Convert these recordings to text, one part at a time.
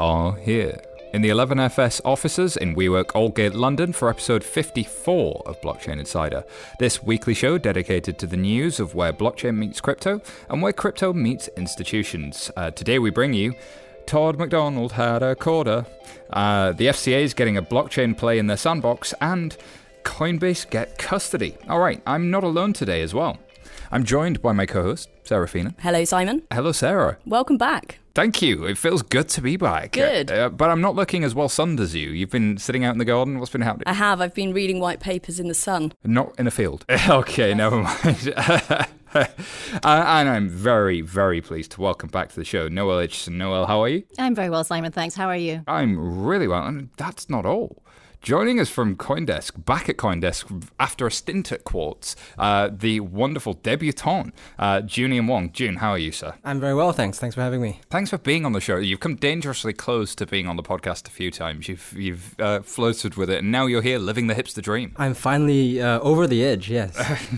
are here in the 11FS offices in WeWork Aldgate, London, for episode 54 of Blockchain Insider. This weekly show dedicated to the news of where blockchain meets crypto and where crypto meets institutions. Uh, today we bring you. Todd McDonald had a quarter. Uh, the FCA is getting a blockchain play in their sandbox, and Coinbase get custody. All right, I'm not alone today as well. I'm joined by my co host, Sarah Fina. Hello, Simon. Hello, Sarah. Welcome back. Thank you. It feels good to be back. Good. Uh, but I'm not looking as well sunned as you. You've been sitting out in the garden. What's been happening? I have. I've been reading white papers in the sun. Not in a field. okay, never mind. uh, and I'm very, very pleased to welcome back to the show Noelle Acheson. Noelle, how are you? I'm very well, Simon. Thanks. How are you? I'm really well. And that's not all. Joining us from Coindesk, back at Coindesk after a stint at Quartz, uh, the wonderful debutante, uh, Joon Ian Wong. Joon, how are you, sir? I'm very well, thanks. Thanks for having me. Thanks for being on the show. You've come dangerously close to being on the podcast a few times. You've you've uh, floated with it, and now you're here living the hipster dream. I'm finally uh, over the edge, yes.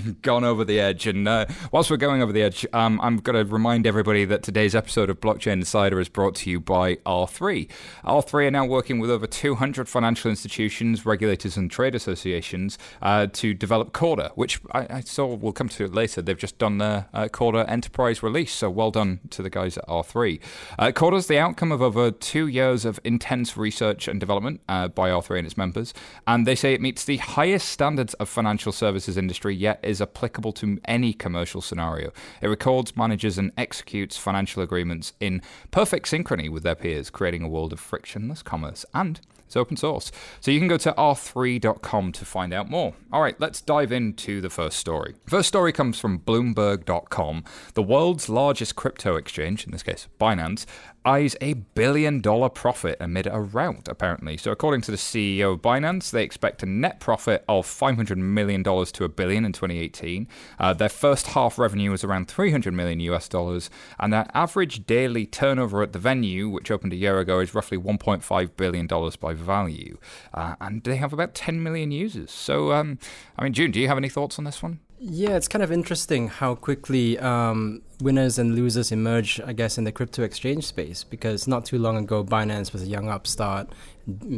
Gone over the edge. And uh, whilst we're going over the edge, um, I'm going to remind everybody that today's episode of Blockchain Insider is brought to you by R3. R3 are now working with over 200 financial institutions, regulators, and trade associations uh, to develop Corda, which I, I, saw, we'll come to it later. They've just done their uh, Corda enterprise release, so well done to the guys at R3. Uh, Corda is the outcome of over two years of intense research and development uh, by R3 and its members, and they say it meets the highest standards of financial services industry, yet is applicable to any commercial scenario. It records, manages, and executes financial agreements in perfect synchrony with their peers, creating a world of frictionless commerce and it's open source. So you can go to r3.com to find out more. All right, let's dive into the first story. First story comes from Bloomberg.com. The world's largest crypto exchange, in this case Binance, eyes a billion dollar profit amid a rout, apparently. So, according to the CEO of Binance, they expect a net profit of $500 million to a billion in 2018. Uh, their first half revenue was around 300 million US dollars, and their average daily turnover at the venue, which opened a year ago, is roughly 1.5 billion dollars by value. Uh, and they have about 10 million users. So, um, I mean, Joon, do you have any thoughts on this one? Yeah, it's kind of interesting how quickly um, winners and losers emerge, I guess, in the crypto exchange space. Because not too long ago, Binance was a young upstart.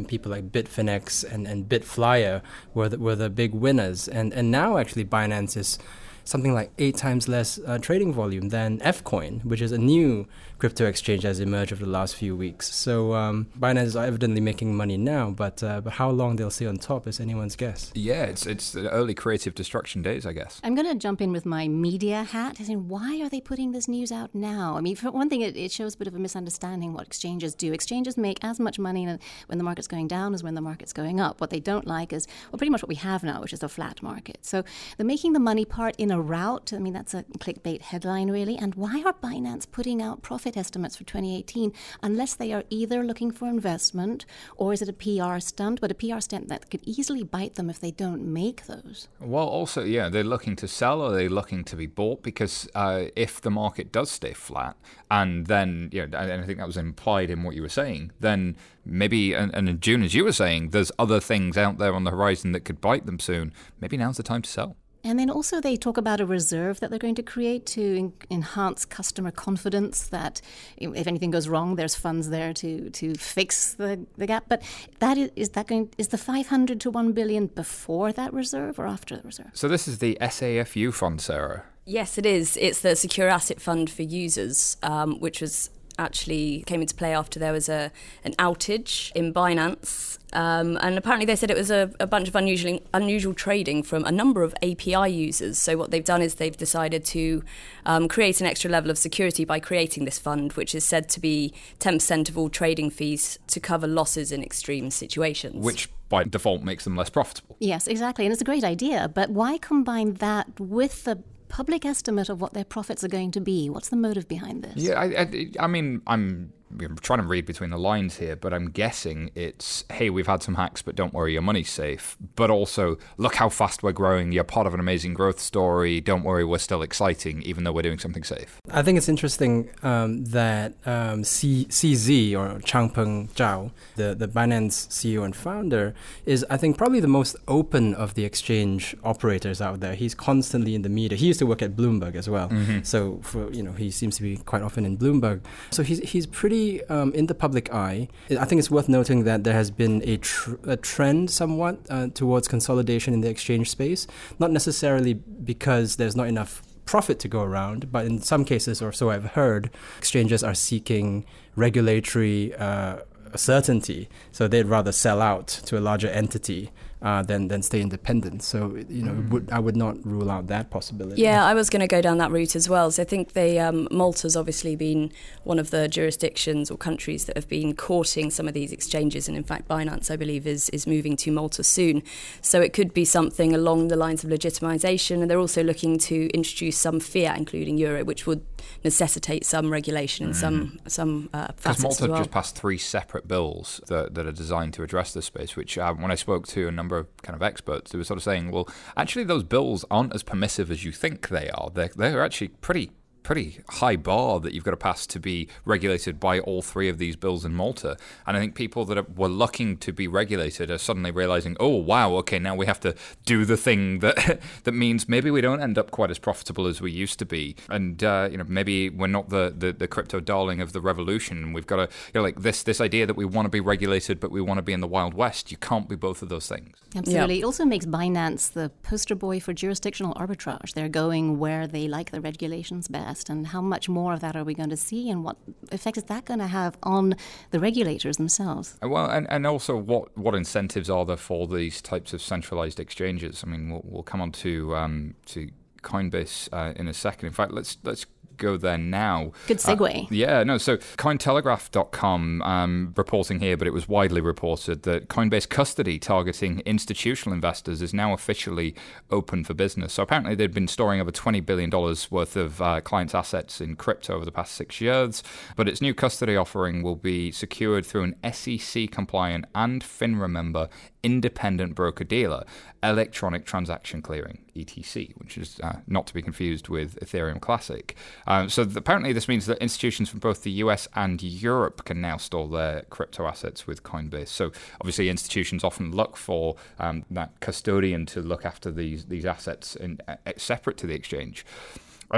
People like Bitfinex and, and Bitflyer were the, were the big winners. And, and now, actually, Binance is something like eight times less uh, trading volume than Fcoin, which is a new crypto exchange has emerged over the last few weeks. So um, Binance is evidently making money now, but uh, but how long they'll stay on top is anyone's guess. Yeah, it's it's the early creative destruction days, I guess. I'm going to jump in with my media hat. I mean, why are they putting this news out now? I mean, for one thing, it, it shows a bit of a misunderstanding what exchanges do. Exchanges make as much money when the market's going down as when the market's going up. What they don't like is well, pretty much what we have now, which is a flat market. So they're making the money part in a rout. I mean, that's a clickbait headline, really. And why are Binance putting out profit estimates for 2018 unless they are either looking for investment or is it a PR stunt, but a PR stunt that could easily bite them if they don't make those. Well, also, yeah, they're looking to sell or they're looking to be bought because uh, if the market does stay flat, and then, you know, and I think that was implied in what you were saying, then maybe, and, and in Joon, as you were saying, there's other things out there on the horizon that could bite them soon. Maybe now's the time to sell. And then also, they talk about a reserve that they're going to create to en- enhance customer confidence that if anything goes wrong, there's funds there to, to fix the, the gap. But that is, is that going is the 500 to 1 billion before that reserve or after the reserve? So this is the SAFU fund, Sarah. Yes, it is. It's the Secure Asset Fund for Users, um, which was actually came into play after there was a an outage in Binance. Um, and apparently, they said it was a, a, bunch of unusual, unusual trading from a number of API users. So, what they've done is they've decided to um, create an extra level of security by creating this fund, which is said to be 10% of all trading fees to cover losses in extreme situations. Which by default makes them less profitable. Yes, exactly. And it's a great idea. But why combine that with the public estimate of what their profits are going to be? What's the motive behind this? Yeah, I, I, I mean, I'm I'm trying to read between the lines here, but I'm guessing it's hey, we've had some hacks, but don't worry, your money's safe. But also, look how fast we're growing. You're part of an amazing growth story. Don't worry, we're still exciting, even though we're doing something safe. I think it's interesting um, that um, C- CZ or Changpeng Zhao, the, the Binance CEO and founder, is I think probably the most open of the exchange operators out there. He's constantly in the media. He used to work at Bloomberg as well, mm-hmm. so for you know he seems to be quite often in Bloomberg. So he's he's pretty um, in the public eye. I think it's worth noting that there has been a, tr- a trend somewhat uh, towards consolidation in the exchange space, not necessarily because there's not enough profit to go around, but in some cases, or so I've heard, exchanges are seeking regulatory uh, certainty. So they'd rather sell out to a larger entity uh, than than stay independent. So you know, mm. would, I would not rule out that possibility. Yeah, I was going to go down that route as well. So I think they um, Malta's obviously been one of the jurisdictions or countries that have been courting some of these exchanges, and in fact, Binance, I believe, is is moving to Malta soon. So it could be something along the lines of legitimisation, and they're also looking to introduce some fiat, including euro, which would necessitate some regulation and mm. some some uh, facets Malta as well. just passed three separate bills that, that are designed to address this space. Which uh, when I spoke to a number number of kind of experts who were sort of saying, well, actually, those bills aren't as permissive as you think they are. They're, they're actually pretty pretty high bar that you've got to pass to be regulated by all three of these bills in Malta. And I think people that were looking to be regulated are suddenly realizing, oh wow, okay, now we have to do the thing that that means maybe we don't end up quite as profitable as we used to be, and uh, you know maybe we're not the, the, the crypto darling of the revolution. We've got to you know like this this idea that we want to be regulated, but we want to be in the wild west. You can't be both of those things. Absolutely. It also makes Binance the poster boy for jurisdictional arbitrage. They're going where they like the regulations best and how much more of that are we going to see, and what effect is that going to have on the regulators themselves? Uh, well, and, and also what, what incentives are there for these types of centralized exchanges? I mean, we'll, we'll come on to um, to Coinbase uh, in a second. In fact, let's let's go there now. Good uh, segue. Uh, yeah, no. So Cointelegraph.com um, reporting here, but it was widely reported that Coinbase custody targeting institutional investors is now officially open for business. So apparently they'd been storing over $20 billion worth of uh, clients' assets in crypto over the past six years, but its new custody offering will be secured through an SEC compliant and FINRA member independent broker dealer, electronic transaction clearing, ETC, which is uh, not to be confused with Ethereum Classic. Um, so th- apparently, this means that institutions from both the US and Europe can now store their crypto assets with Coinbase. So obviously, institutions often look for um, that custodian to look after these these assets in, uh, separate to the exchange.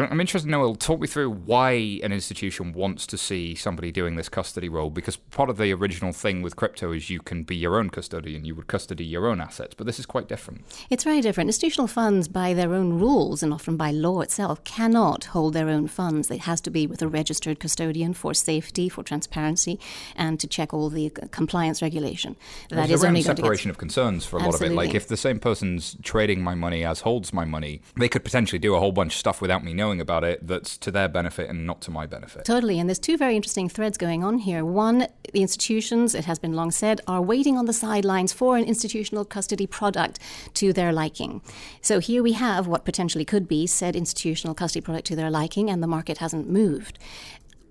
I'm interested, Noelle, talk me through why an institution wants to see somebody doing this custody role, because part of the original thing with crypto is you can be your own custodian, you would custody your own assets, but this is quite different. It's very different. Institutional funds, by their own rules and often by law itself, cannot hold their own funds. It has to be with a registered custodian for safety, for transparency, and to check all the compliance regulation. That There's is only separation of concerns for a Absolutely. lot of it. Like if the same person's trading my money as holds my money, they could potentially do a whole bunch of stuff without me knowing about it that's to their benefit and not to my benefit. Totally. And there's two very interesting threads going on here. One, the institutions, it has been long said, are waiting on the sidelines for an institutional custody product to their liking. So here we have what potentially could be said institutional custody product to their liking, and the market hasn't moved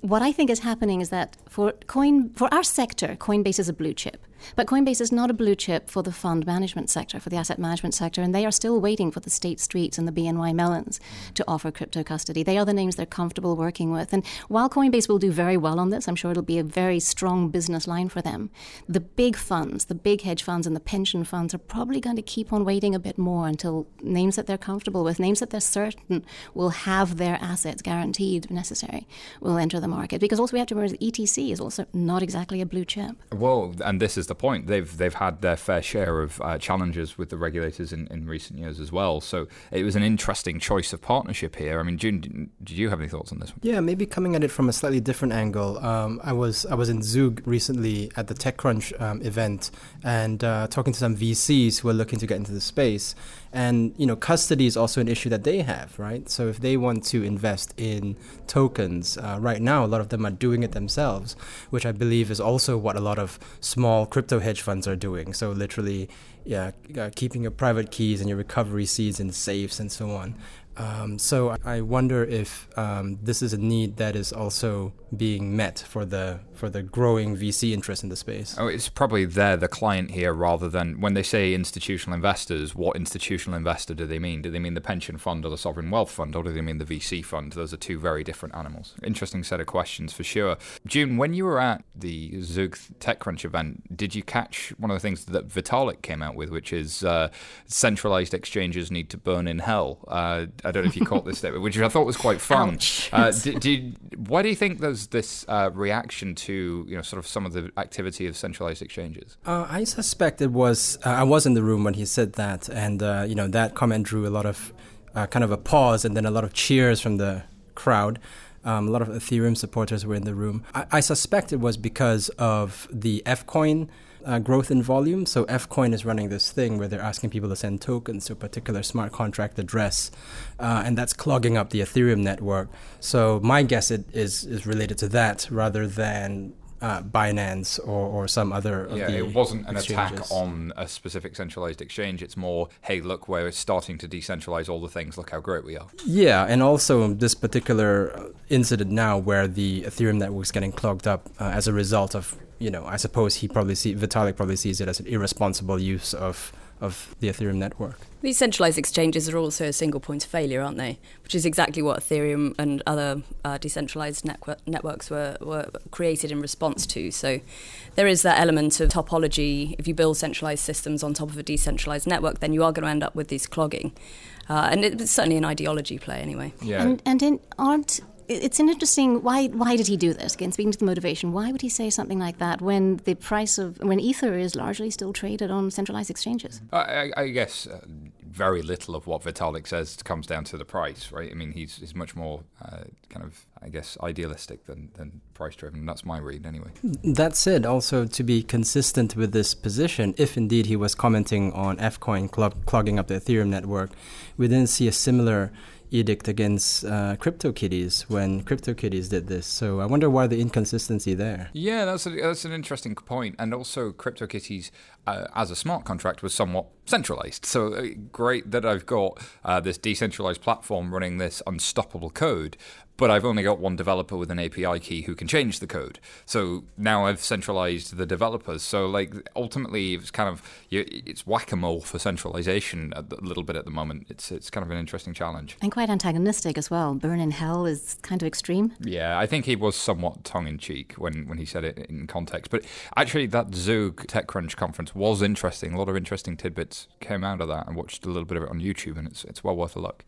what I think is happening is that for coin for our sector, Coinbase is a blue chip. But Coinbase is not a blue chip for the fund management sector, for the asset management sector, and they are still waiting for the State Streets and the BNY Mellons to offer crypto custody. They are the names they're comfortable working with. And while Coinbase will do very well on this, I'm sure it'll be a very strong business line for them. The big funds, the big hedge funds, and the pension funds are probably going to keep on waiting a bit more until names that they're comfortable with, names that they're certain will have their assets guaranteed if necessary, will enter the market. Because also we have to remember that ETC is also not exactly a blue chip. Well, and this is the point. They've they've had their fair share of uh, challenges with the regulators in, in recent years as well. So it was an interesting choice of partnership here. I mean, Joon, did you have any thoughts on this one? Yeah, maybe coming at it from a slightly different angle. Um, I was I was in Zug recently at the TechCrunch um, event and uh, talking to some VCs who are looking to get into the space. And you know, custody is also an issue that they have, right? So if they want to invest in tokens, uh, right now a lot of them are doing it themselves, which I believe is also what a lot of small crypto hedge funds are doing. So literally, yeah, uh, keeping your private keys and your recovery seeds in safes and so on. Um, so I wonder if um, this is a need that is also being met for the for the growing VC interest in the space. Oh, it's probably they're the client here rather than when they say institutional investors. What institutional investor do they mean? Do they mean the pension fund or the sovereign wealth fund, or do they mean the VC fund? Those are two very different animals. Interesting set of questions for sure. Joon, when you were at the Zug TechCrunch event, did you catch one of the things that Vitalik came out with, which is uh, centralized exchanges need to burn in hell. Uh, I don't know if you caught this statement, which I thought was quite fun. Uh, do, do, why do you think there's this uh, reaction to you know sort of some of the activity of centralized exchanges? Uh, I suspect it was. Uh, I was in the room when he said that, and you know that comment drew a lot of kind of a pause and then a lot of cheers from the crowd. Um, a lot of Ethereum supporters were in the room. I, I suspect it was because of the Fcoin uh, growth in volume. So Fcoin is running this thing where they're asking people to send tokens to a particular smart contract address, uh, and that's clogging up the Ethereum network. So my guess it is is related to that rather than uh, Binance or, or some other. yeah, it wasn't an attack on a specific centralized exchange. It's more, hey, look, we're starting to decentralize all the things. Look how great we are. Yeah, and also this particular incident now where the Ethereum network is getting clogged up uh, as a result of, you know, I suppose he probably see Vitalik probably sees it as an irresponsible use of of the Ethereum network. These centralized exchanges are also a single point of failure, aren't they? Which is exactly what Ethereum and other uh, decentralized network- networks were, were created in response to. So there is that element of topology. If you build centralized systems on top of a decentralized network, then you are going to end up with these clogging. Uh, and it's certainly an ideology play anyway. Yeah. And, and in, aren't it's an interesting why why did he do this? Again speaking to the motivation why would he say something like that when the price of when ether is largely still traded on centralized exchanges? I, I guess uh, very little of what vitalik says comes down to the price right? I mean he's, he's much more uh, kind of i guess idealistic than, than price driven. That's my read anyway. That said also to be consistent with this position if indeed he was commenting on fcoin clog- clogging up the ethereum network we didn't see a similar edict against uh, CryptoKitties when CryptoKitties did this. So I wonder why the inconsistency there. Yeah, that's a, that's an interesting point. And also, CryptoKitties uh, as a smart contract was somewhat centralized. So uh, great that I've got uh, this decentralized platform running this unstoppable code, but I've only got one developer with an API key who can change the code. So now I've centralized the developers. So like ultimately, it's kind of it's whack a mole for centralization a little bit at the moment. It's it's kind of an interesting challenge and quite antagonistic as well. Burn in hell is kind of extreme. Yeah, I think he was somewhat tongue in cheek when when he said it in context. But actually, that Zug TechCrunch conference was interesting. A lot of interesting tidbits came out of that. I watched a little bit of it on YouTube, and it's it's well worth a look.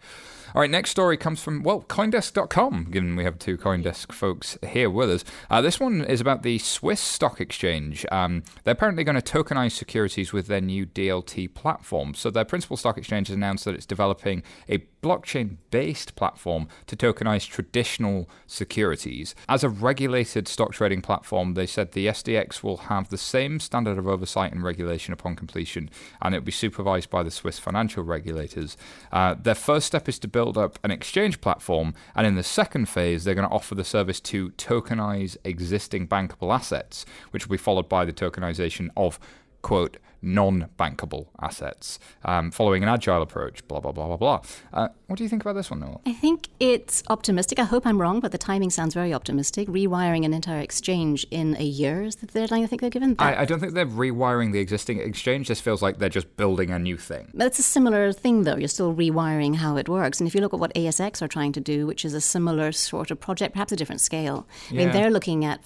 All right, next story comes from well, CoinDesk.com given we have two Coindesk folks here with us. Uh, this one is about the Swiss Stock Exchange. Um, they're apparently going to tokenize securities with their new DLT platform. So their principal stock exchange has announced that it's developing a blockchain-based platform to tokenize traditional securities. As a regulated stock trading platform, they said the SDX will have the same standard of oversight and regulation upon completion, and it will be supervised by the Swiss financial regulators. Uh, their first step is to build up an exchange platform, and in the second phase, they're going to offer the service to tokenize existing bankable assets, which will be followed by the tokenization of, quote, non bankable assets, um, following an agile approach, blah, blah, blah, blah, blah. Uh, what do you think about this one, Noelle? I think it's optimistic. I hope I'm wrong, but the timing sounds very optimistic. Rewiring an entire exchange in a year is the deadline I think they're given. I, I, don't think they're rewiring the existing exchange. This feels like they're just building a new thing. But it's a similar thing, though. You're still rewiring how it works. And if you look at what ASX are trying to do, which is a similar sort of project, perhaps a different scale, I mean, they're looking at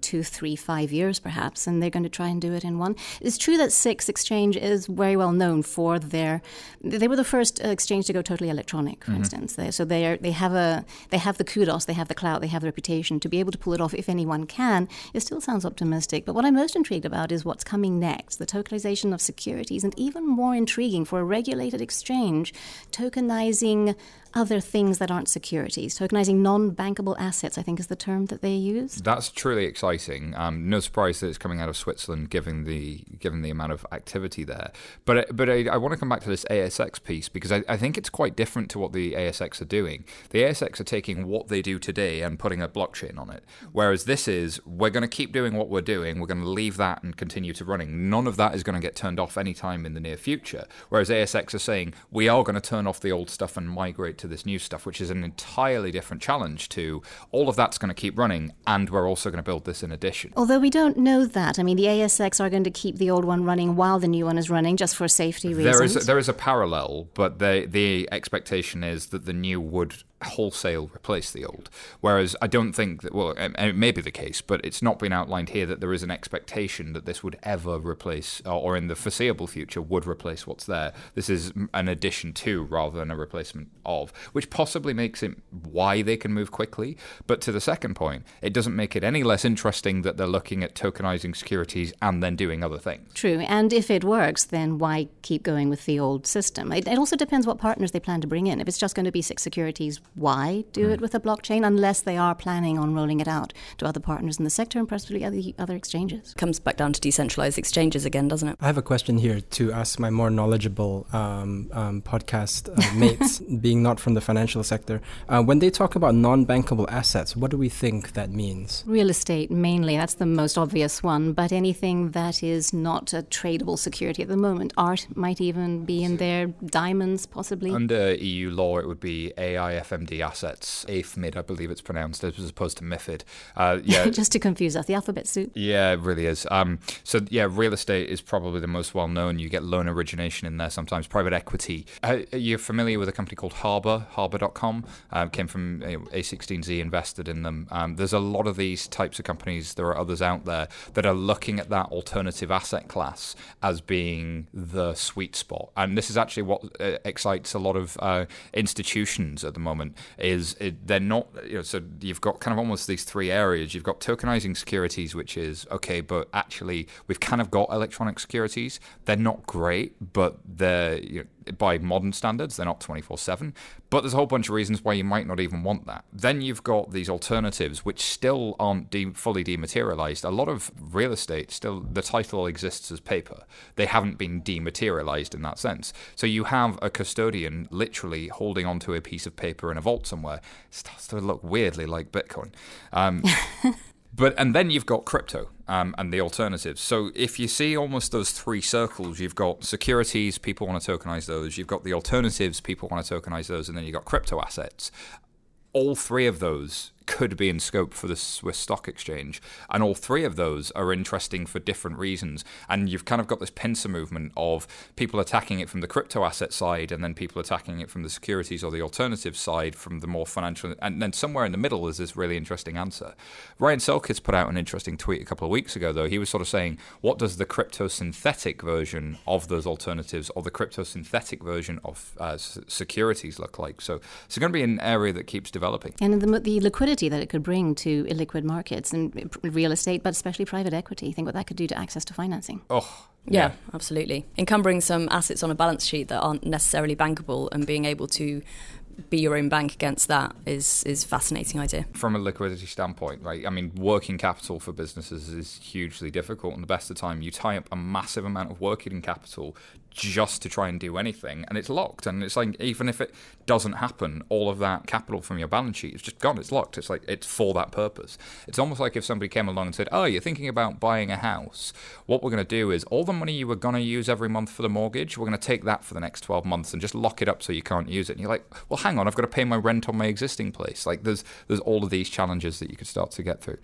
two, three, five years perhaps, and they're going to try and do it in one. It's true that SIX Exchange is very well known for their. They were the first exchange to go totally electronic, for mm-hmm. instance. They, so they are they have a they have the kudos, they have the clout, they have the reputation to be able to pull it off. If anyone can, it still sounds optimistic. But what I'm most intrigued about is what's coming next: the tokenization of securities, and even more intriguing for a regulated exchange, tokenizing other things that aren't securities. Tokenizing non bankable assets, I think, is the term that they use. That's truly exciting. Um, no surprise that it's coming out of Switzerland, given the given the amount of activity there. But but I, I want to come back to this ASX piece because I, I, think it's quite different to what the ASX are doing. The ASX are taking what they do today and putting a blockchain on it, whereas this is we're going to keep doing what we're doing. We're going to leave that and continue to running. None of that is going to get turned off anytime in the near future. Whereas ASX are saying we are going to turn off the old stuff and migrate to this new stuff, which is an entirely different challenge to all of that's going to keep running, and we're also going to build this in addition. Although we don't know that. I mean, the ASX are going to keep the old one running while the new one is running, just for safety reasons. There is a, there is a parallel, but the the expectation is that the new would wholesale replace the old. Whereas I don't think that, well, and it may be the case, but it's not been outlined here that there is an expectation that this would ever replace, or, or in the foreseeable future, would replace what's there. This is an addition to rather than a replacement of, which possibly makes it why they can move quickly. But to the second point, it doesn't make it any less interesting that they're looking at tokenizing securities and then doing other things. True. And if it works, then why keep going with the old system? It, it also depends what partners they plan to bring in. If it's just going to be six securities, why do mm. it with a blockchain unless they are planning on rolling it out to other partners in the sector and possibly other, other exchanges? Comes back down to decentralized exchanges again, doesn't it? I have a question here to ask my more knowledgeable um, um, podcast uh, mates, being not from the financial sector. Uh, when they talk about non bankable assets, what do we think that means? Real estate, mainly. That's the most obvious one. But anything that is not a tradable security at the moment, art might even be in there, diamonds possibly. Under EU law, it would be AIFMD assets, AIFMD, I believe it's pronounced, as opposed to MIFID. Uh, yeah, just to confuse us, the alphabet soup. Yeah, it really is. Um, so yeah, real estate is probably the most well known. You get loan origination in there sometimes. Private equity. Uh, you're familiar with a company called Harbor? Harbor.com um, came from A16Z, invested in them. Um, there's a lot of these types of companies. There are others out there that are looking at that alternative asset class as being the sweet spot. And this is actually what uh, excites a lot of uh, institutions at the moment. Is it, they're not you know so you've got kind of almost these three areas. You've got tokenizing securities, which is okay, but actually we've kind of got electronic securities. They're not great, but they're you know, by modern standards, they're not 24 7. But there's a whole bunch of reasons why you might not even want that. Then you've got these alternatives, which still aren't de- fully dematerialized. A lot of real estate still, the title exists as paper. They haven't been dematerialized in that sense. So you have a custodian literally holding onto a piece of paper in a vault somewhere. It starts to look weirdly like Bitcoin. Um, but and then you've got crypto um, and the alternatives. So if you see almost those three circles, you've got securities, people want to tokenize those. You've got the alternatives, people want to tokenize those, and then you've got crypto assets. All three of those could be in scope for the Swiss Stock Exchange. And all three of those are interesting for different reasons. And you've kind of got this pincer movement of people attacking it from the crypto asset side and then people attacking it from the securities or the alternative side from the more financial. And then somewhere in the middle is this really interesting answer. Ryan Selkis put out an interesting tweet a couple of weeks ago, though. He was sort of saying, what does the crypto synthetic version of those alternatives or the crypto synthetic version of uh, securities look like? So it's going to be an area that keeps developing. And the, the liquidity liquidity that it could bring to illiquid markets and real estate, but especially private equity. Think what that could do to access to financing. Oh, yeah. yeah, absolutely. Encumbering some assets on a balance sheet that aren't necessarily bankable and being able to be your own bank against that is is fascinating idea. From a liquidity standpoint, right? I mean, working capital for businesses is hugely difficult, and the best of time, you tie up a massive amount of working capital just to try and do anything, and it's locked. And it's like even if it doesn't happen, all of that capital from your balance sheet is just gone. It's locked. It's like it's for that purpose. It's almost like if somebody came along and said, "Oh, you're thinking about buying a house. What we're going to do is all the money you were going to use every month for the mortgage, we're going to take that for the next 12 months and just lock it up so you can't use it." And you're like, "Well, hang on, I've got to pay my rent on my existing place." Like there's there's all of these challenges that you could start to get through.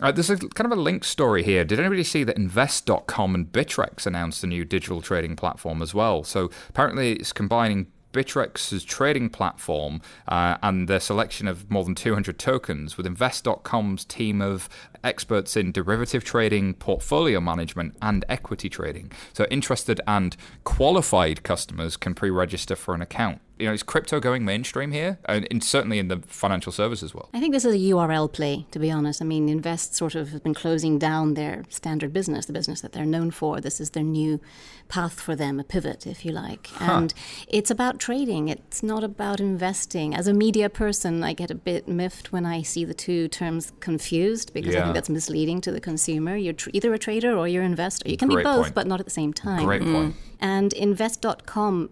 Uh, there's a kind of a link story here. Did anybody see that Invest.com and Bittrex announced a new digital trading platform as well? So apparently it's combining Bittrex's trading platform uh, and their selection of more than 200 tokens with Invest.com's team of experts in derivative trading, portfolio management, and equity trading. So, interested and qualified customers can pre register for an account you know, is crypto going mainstream here? And, and, certainly in the financial services world. I think this is a URL play, to be honest. I mean, Invest sort of has been closing down their standard business, the business that they're known for. This is their new path for them, a pivot, if you like. Huh. And it's about trading. It's not about investing. As a media person, I get a bit miffed when I see the two terms confused because yeah. I think that's misleading to the consumer. You're tr- either a trader or you're an investor. You can Great be both, point. but not at the same time. Great mm. point. And invest.com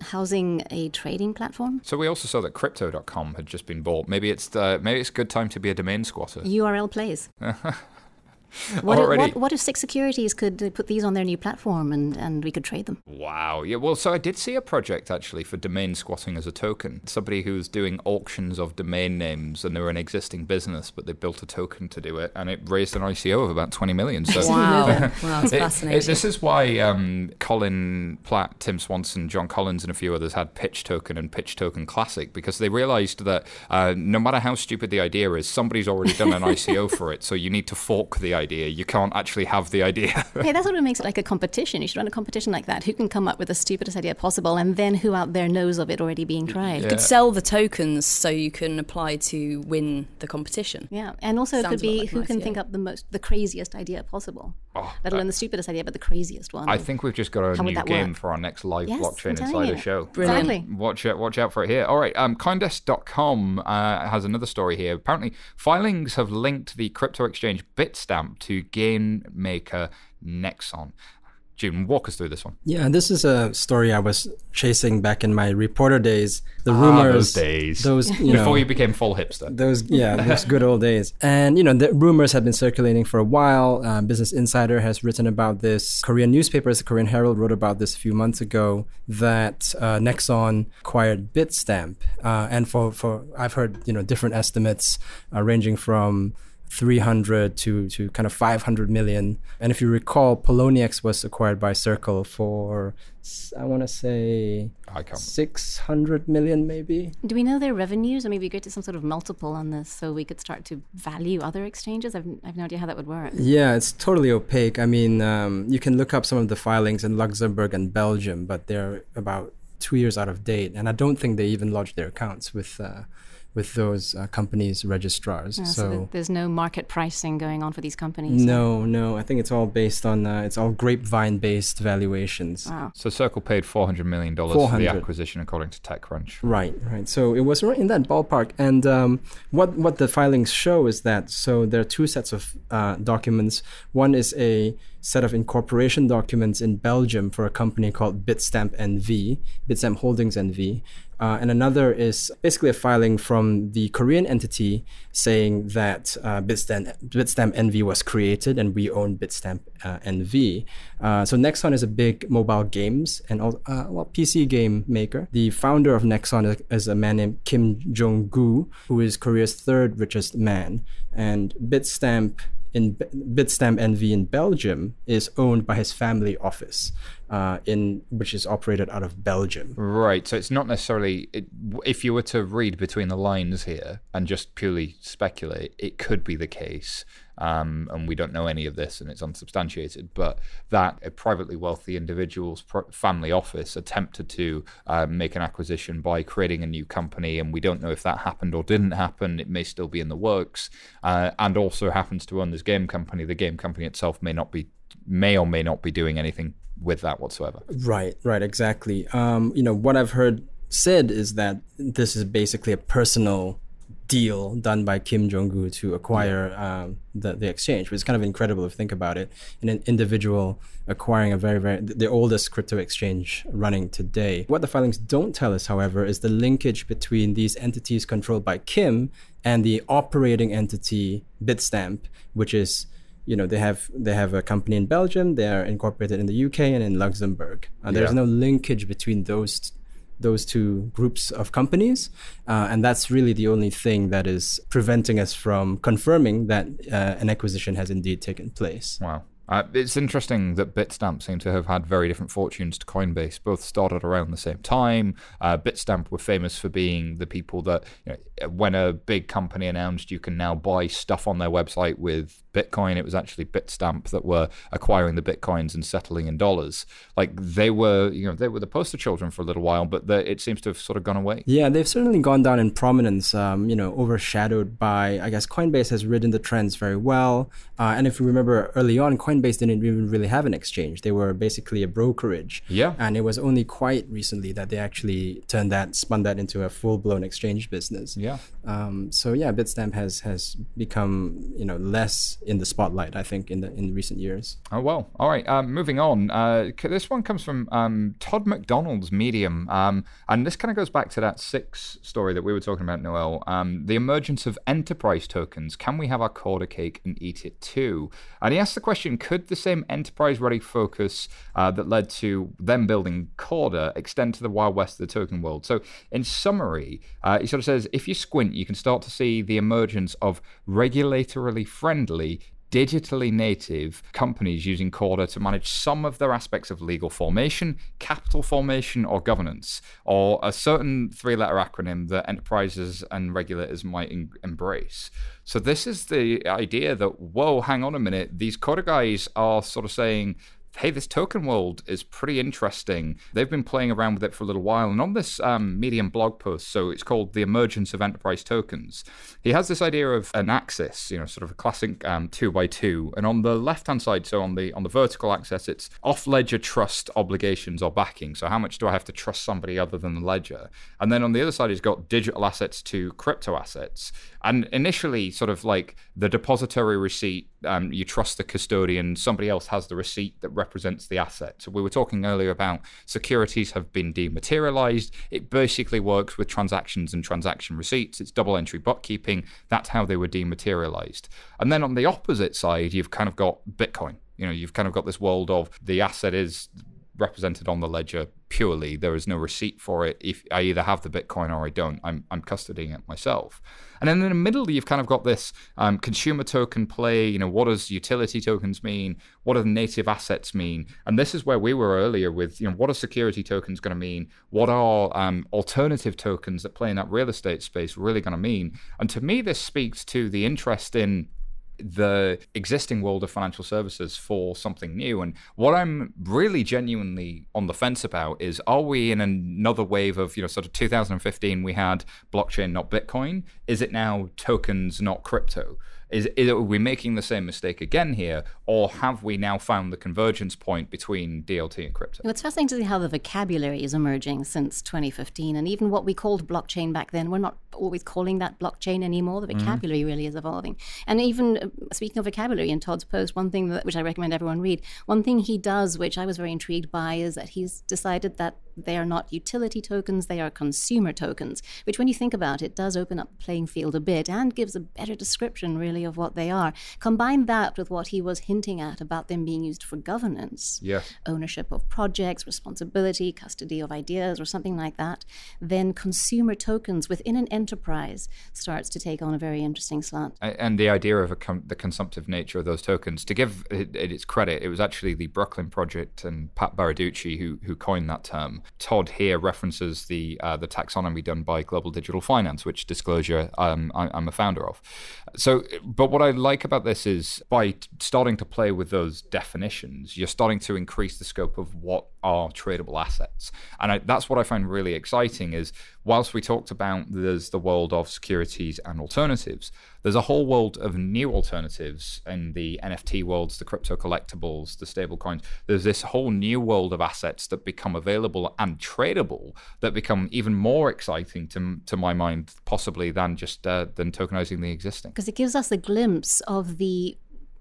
housing a trading platform. So we also saw that crypto.com had just been bought. Maybe it's the, maybe it's a good time to be a domain squatter. URL plays. What, if, Already- what, what if Six Securities could uh, put these on their new platform and, and we could trade them? Wow. Yeah. Well, so I did see a project actually for domain squatting as a token. Somebody who was doing auctions of domain names, and they were an existing business, but they built a token to do it, and it raised an ICO of about twenty million. So. Wow, wow, that's It- it- fascinating. this is why um, Colin Platt, Tim Swanson, John Collins, and a few others had Pitch Token and Pitch Token Classic because they realized that uh, no matter how stupid the idea is, somebody's already done an ICO for it. So you need to fork the idea. You can't actually have the idea. hey, that's what makes it like a competition. You should run a competition like that. Who can come up with the stupidest idea possible and then who out there knows of it already being tried? You could sell the tokens so you can apply to win the competition. Yeah, and also it could be like who an can ICO. think up the most, the craziest idea possible. Oh, Let alone the stupidest idea, but the craziest one. I think we've just got a How new game work? for our next live Yes, blockchain insider show. Brilliant. Exactly. Watch out, watch out for it here. All right, um, Coindesk.com uh, has another story here. Apparently, filings have linked the crypto exchange Bitstamp to game maker Nexon. Joon, walk us through this one. Yeah, this is a story I was chasing back in my reporter days. The Ah, rumors, those days. those you know, Before you became full hipster. those yeah those good old days and you know the rumors have been circulating for a while uh, business insider has written about this korean newspapers the korean herald wrote about this a few months ago that uh, nexon acquired bitstamp uh, and for, for i've heard you know different estimates uh, ranging from 300 to, to kind of 500 million. And if you recall, Poloniex was acquired by Circle for, I want to say, I 600 million maybe. Do we know their revenues? I mean, we go to some sort of multiple on this so we could start to value other exchanges. I've, I've no idea how that would work. Yeah, it's totally opaque. I mean, um, you can look up some of the filings in Luxembourg and Belgium, but they're about two years out of date, and I don't think they even lodged their accounts with uh, with those uh, companies' registrars. Yeah, so, so. th- there's no market pricing going on for these companies. no, no. I think it's all based on uh, it's all grapevine-based valuations. Wow. So Circle paid $400 million for the acquisition, according to TechCrunch. Right, right. So it was right in that ballpark. And um, what what the filings show is that so there are two sets of uh, documents. One is a set of incorporation documents in Belgium for a company called Bitstamp NV, Bitstamp Holdings NV. Uh, and another is basically a filing from the Korean entity saying that uh, Bitstamp, Bitstamp NV was created and we own Bitstamp uh, NV. Uh, so Nexon is a big mobile games and uh, well, PC game maker. The founder of Nexon is, a man named Kim Jung-ju, who is Korea's third richest man. And Bitstamp in Bitstamp NV in Belgium is owned by his family office, uh, in which is operated out of Belgium. Right. So it's not necessarily, it, if you were to read between the lines here and just purely speculate, it could be the case. Um, and we don't know any of this and it's unsubstantiated, but that a privately wealthy individual's pro- family office attempted to uh, make an acquisition by creating a new company. And we don't know if that happened or didn't happen. It may still be in the works. Uh, and also happens to own this game company. The game company itself may not be, may or may not be doing anything with that whatsoever. Right, right, exactly. Um, you know, what I've heard said is that this is basically a personal deal done by Kim Jong Un to acquire um, the the exchange, which is kind of incredible if you think about it. And an individual acquiring a very very the oldest crypto exchange running today. What the filings don't tell us, however, is the linkage between these entities controlled by Kim and the operating entity Bitstamp, which is you know they have they have a company in Belgium, they are incorporated in the UK and in Luxembourg. Uh, there's Yeah. no linkage between those those two groups of companies, uh, and that's really the only thing that is preventing us from confirming that uh, an acquisition has indeed taken place. Wow. Uh, it's interesting that Bitstamp seem to have had very different fortunes to Coinbase. Both started around the same time. Uh, Bitstamp were famous for being the people that, you know, when a big company announced you can now buy stuff on their website with Bitcoin, it was actually Bitstamp that were acquiring the Bitcoins and settling in dollars. Like they were, you know, they were the poster children for a little while, but the, it seems to have sort of gone away. Yeah, they've certainly gone down in prominence, um, you know, overshadowed by, I guess, Coinbase has ridden the trends very well. Uh, and if you remember early on, Coinbase Coinbase didn't even really have an exchange. They were basically a brokerage. Yeah. And it was only quite recently that they actually turned that, spun that into a full blown exchange business. Yeah. Um, so yeah, Bitstamp has has become you know less in the spotlight. I think in the in recent years. Oh well. All right. Um, moving on. Uh, this one comes from um, Todd McDonald's Medium, um, and this kind of goes back to that six story that we were talking about, Noelle. Um, the emergence of enterprise tokens. Can we have our Corda cake and eat it too? And he asked the question: Could the same enterprise-ready focus uh, that led to them building Corda extend to the wild west of the token world? So, in summary, uh, he sort of says, if you squint, you can start to see the emergence of regulatorily friendly digitally native companies using Corda to manage some of their aspects of legal formation, capital formation, or governance, or a certain three letter acronym that enterprises and regulators might in- embrace. So, this is the idea that, whoa, hang on a minute, these Corda guys are sort of saying, hey, this token world is pretty interesting. They've been playing around with it for a little while. And on this um, Medium blog post, so it's called The Emergence of Enterprise Tokens, he has this idea of an axis, you know, sort of a classic um, two by two. And on the left hand side, so on the on the vertical axis, it's off ledger trust obligations or backing. So how much do I have to trust somebody other than the ledger? And then on the other side, he's got digital assets to crypto assets. And initially, sort of like the depository receipt, um, you trust the custodian, somebody else has the receipt that represents the asset. So we were talking earlier about securities have been dematerialized. It basically works with transactions and transaction receipts. It's double entry bookkeeping. That's how they were dematerialized. And then on the opposite side, you've kind of got Bitcoin. You know, you've kind of got this world of the asset is represented on the ledger purely. There is no receipt for it. If I either have the Bitcoin or I don't, I'm I'm custodying it myself. And then in the middle, you've kind of got this um, consumer token play. You know, what does utility tokens mean? What do the native assets mean? And this is where we were earlier with, you know, what are security tokens going to mean? What are um, alternative tokens that play in that real estate space really going to mean? And to me, this speaks to the interest in the existing world of financial services for something new. And what I'm really genuinely on the fence about is are we in another wave of, you know, sort of 2015, we had blockchain, not Bitcoin? Is it now tokens, not crypto? Is, is are we making the same mistake again here, or have we now found the convergence point between DLT and crypto? It's fascinating to see how the vocabulary is emerging since 2015, and even what we called blockchain back then, we're not always calling that blockchain anymore. The vocabulary mm-hmm. really is evolving, and even uh, speaking of vocabulary in Todd's post, one thing that, which I recommend everyone read, one thing he does, which I was very intrigued by, is that he's decided that they are not utility tokens, they are consumer tokens, which, when you think about it, does open up the playing field a bit and gives a better description, really, of what they are. Combine that with what he was hinting at about them being used for governance, yes. ownership of projects, responsibility, custody of ideas, or something like that, then consumer tokens within an enterprise starts to take on a very interesting slant. And the idea of com- the consumptive nature of those tokens, to give it, it its credit, it was actually the Brooklyn Project and Pat Berarducci who, who coined that term. Todd here references the uh, the taxonomy done by Global Digital Finance, which disclosure um, I, am a founder of. So, but what I like about this is by t- starting to play with those definitions, you're starting to increase the scope of what are tradable assets, and I, that's what I find really exciting. Is whilst we talked about there's the world of securities and alternatives, there's a whole world of new alternatives in the NFT worlds, the crypto collectibles, the stable coins. There's this whole new world of assets that become available and tradable that become even more exciting to, to my mind, possibly than just uh, than tokenizing the existing. Because it gives us a glimpse of the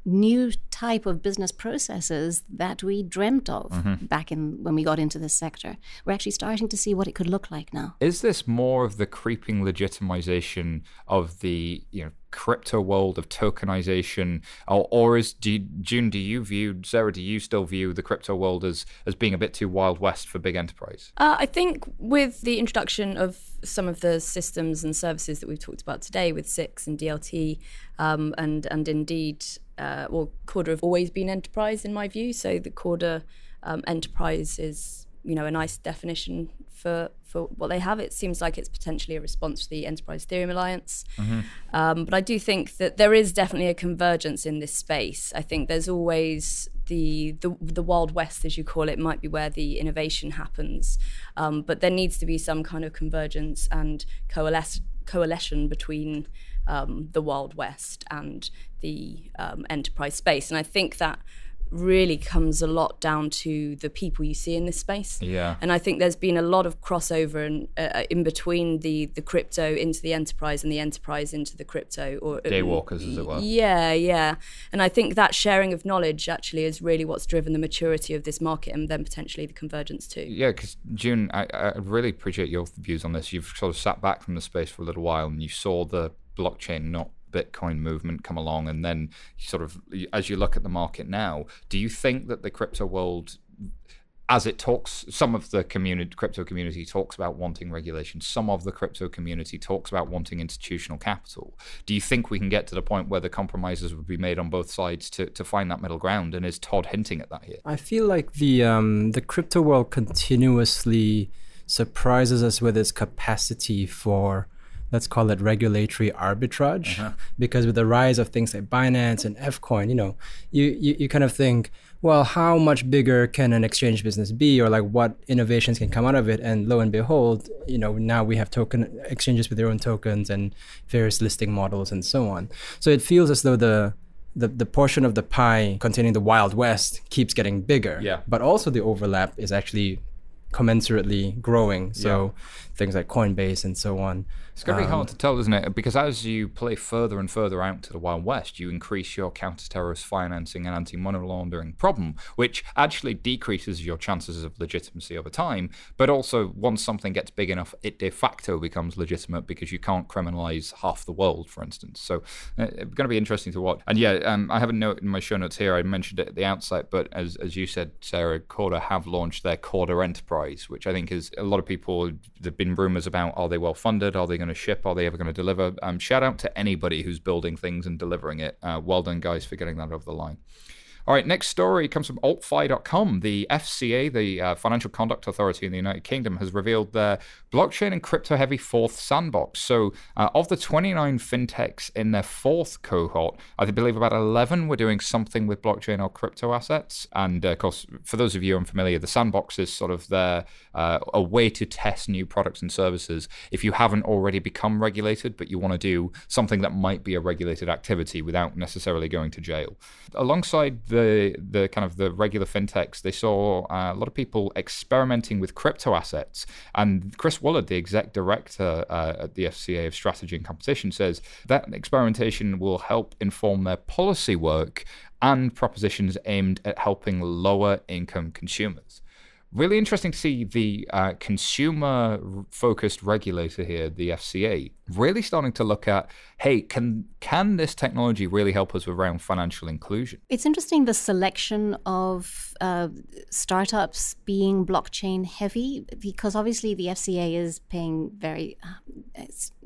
new type of business processes that we dreamt of mm-hmm. back in when we got into this sector. We're actually starting to see what it could look like now. Is this more of the creeping legitimization of the you know crypto world of tokenization, or, or is do you, Joon? Do you view Sarah? Do you still view the crypto world as as being a bit too wild west for big enterprise? Uh, I think with the introduction of some of the systems and services that we've talked about today, with Six and DLT, um, and and indeed, uh, well, Corda have always been enterprise in my view. So the Corda um, enterprise is you know a nice definition for for what they have. It seems like it's potentially a response to the Enterprise Ethereum Alliance. Mm-hmm. Um, but I do think that there is definitely a convergence in this space. I think there's always the the, the Wild West, as you call it, might be where the innovation happens. Um, but there needs to be some kind of convergence and coalesce, coalition between um, the Wild West and the um, enterprise space. And I think that really comes a lot down to the people you see in this space. Yeah. And I think there's been a lot of crossover in, uh, in between the, the crypto into the enterprise and the enterprise into the crypto. or Daywalkers, as it were. Yeah, yeah. And I think that sharing of knowledge actually is really what's driven the maturity of this market and then potentially the convergence too. Yeah, because Joon, I, I really appreciate your views on this. You've sort of sat back from the space for a little while and you saw the blockchain not Bitcoin movement come along, and then sort of as you look at the market now, do you think that the crypto world as it talks, some of the community, crypto community talks about wanting regulation. Some of the crypto community talks about wanting institutional capital. Do you think we can get to the point where the compromises would be made on both sides to, to find that middle ground? And is Todd hinting at that here? I feel like the um, the crypto world continuously surprises us with its capacity for let's call it regulatory arbitrage uh-huh. because with the rise of things like binance and fcoin you know you, you, you kind of think well how much bigger can an exchange business be or like what innovations can come out of it and lo and behold you know now we have token exchanges with their own tokens and various listing models and so on so it feels as though the the, the portion of the pie containing the Wild West keeps getting bigger. Yeah. But also the overlap is actually commensurately growing. So yeah. Things like Coinbase and so on. It's going to be hard um, to tell, isn't it? Because as you play further and further out to the Wild West, you increase your counter-terrorist financing and anti-money laundering problem, which actually decreases your chances of legitimacy over time. But also, once something gets big enough, it de facto becomes legitimate because you can't criminalize half the world, for instance. So uh, it's going to be interesting to watch. And yeah, um, I have a note in my show notes here. I mentioned it at the outset, but as as you said, Sarah, Corda have launched their Corda Enterprise, which I think is a lot of people. There've been rumors about: are they well funded? Are they going to ship? Are they ever going to deliver? Um, shout out to anybody who's building things and delivering it. Uh, well done, guys, for getting that over the line. All right, next story comes from altfi.com. The FCA, the uh, Financial Conduct Authority in the United Kingdom, has revealed their blockchain and crypto heavy fourth sandbox. So, uh, of the 29 fintechs in their fourth cohort, I believe about 11 were doing something with blockchain or crypto assets. And uh, of course, for those of you unfamiliar, the sandbox is sort of uh, a way to test new products and services if you haven't already become regulated, but you want to do something that might be a regulated activity without necessarily going to jail. Alongside the the kind of the regular fintechs, they saw uh, a lot of people experimenting with crypto assets. And Chris Woolard, the exec director uh, at the FCA of Strategy and Competition, says that experimentation will help inform their policy work and propositions aimed at helping lower income consumers really interesting to see the uh, consumer focused regulator here, the FCA, really starting to look at hey, can can this technology really help us around financial inclusion? It's interesting the selection of uh, startups being blockchain heavy because obviously the FCA is paying very uh,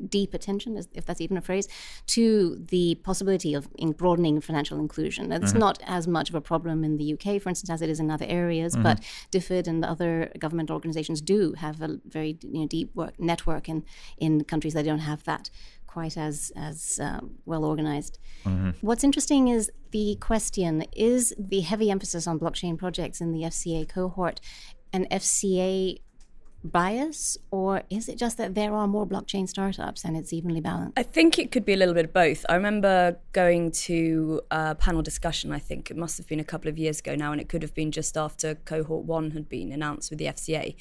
deep attention, if that's even a phrase, to the possibility of broadening financial inclusion. It's mm-hmm. not as much of a problem in the UK, for instance, as it is in other areas, mm-hmm. but DFID and other government organizations do have a very you know, deep work network in, in countries that don't have that quite as as uh, well organized. Mm-hmm. What's interesting is the question: Is the heavy emphasis on blockchain projects in the FCA cohort an FCA bias, or is it just that there are more blockchain startups and it's evenly balanced? I think it could be a little bit of both. I remember going to a panel discussion, I think it must have been a couple of years ago now, and it could have been just after cohort one had been announced with the FCA.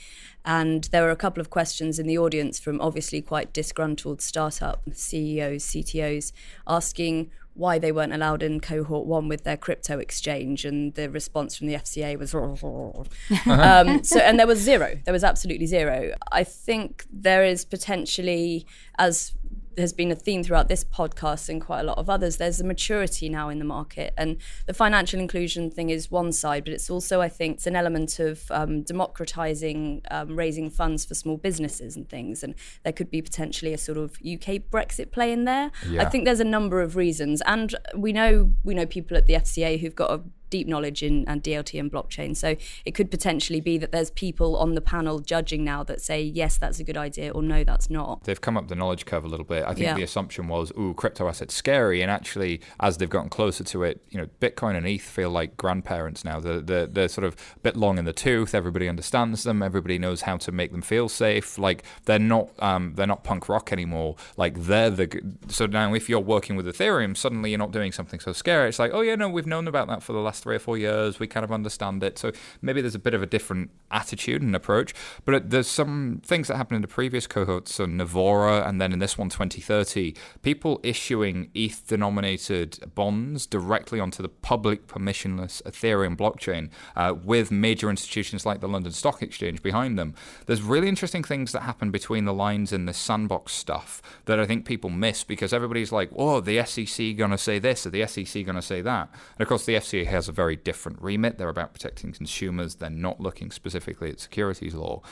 And there were a couple of questions in the audience from obviously quite disgruntled startup CEOs, CTOs, asking why they weren't allowed in cohort one with their crypto exchange, and the response from the FCA was, um, so and there was zero. There was absolutely zero. I think there is potentially, as has been a theme throughout this podcast and quite a lot of others. There's a maturity now in the market, and the financial inclusion thing is one side, but it's also, I think, it's an element of um, democratizing, um, raising funds for small businesses and things. And there could be potentially a sort of UK Brexit play in there. Yeah. I think there's a number of reasons, and we know we know people at the FCA who've got a deep knowledge in and DLT and blockchain. So it could potentially be that there's people on the panel judging now that say yes, that's a good idea, or no, that's not. They've come up the knowledge curve a little bit. I think yeah. the assumption was, ooh, crypto assets scary, and actually, as they've gotten closer to it, you know, Bitcoin and ETH feel like grandparents now. They're, they're, they're sort of a bit long in the tooth. Everybody understands them. Everybody knows how to make them feel safe. Like they're not um, they're not punk rock anymore. Like they're the so now if you're working with Ethereum, suddenly you're not doing something so scary. It's like, oh yeah, no, we've known about that for the last last three or four years. We kind of understand it. So maybe there's a bit of a different attitude and approach. But there's some things that happened in the previous cohorts, so Nivaura, and then in this one, 2030, people issuing ETH denominated bonds directly onto the public permissionless Ethereum blockchain uh, with major institutions like the London Stock Exchange behind them. There's really interesting things that happen between the lines in this sandbox stuff that I think people miss because everybody's like, oh, the SEC going to say this or the SEC going to say that. And of course, the FCA has a very different remit. They're about protecting consumers, they're not looking specifically at securities law.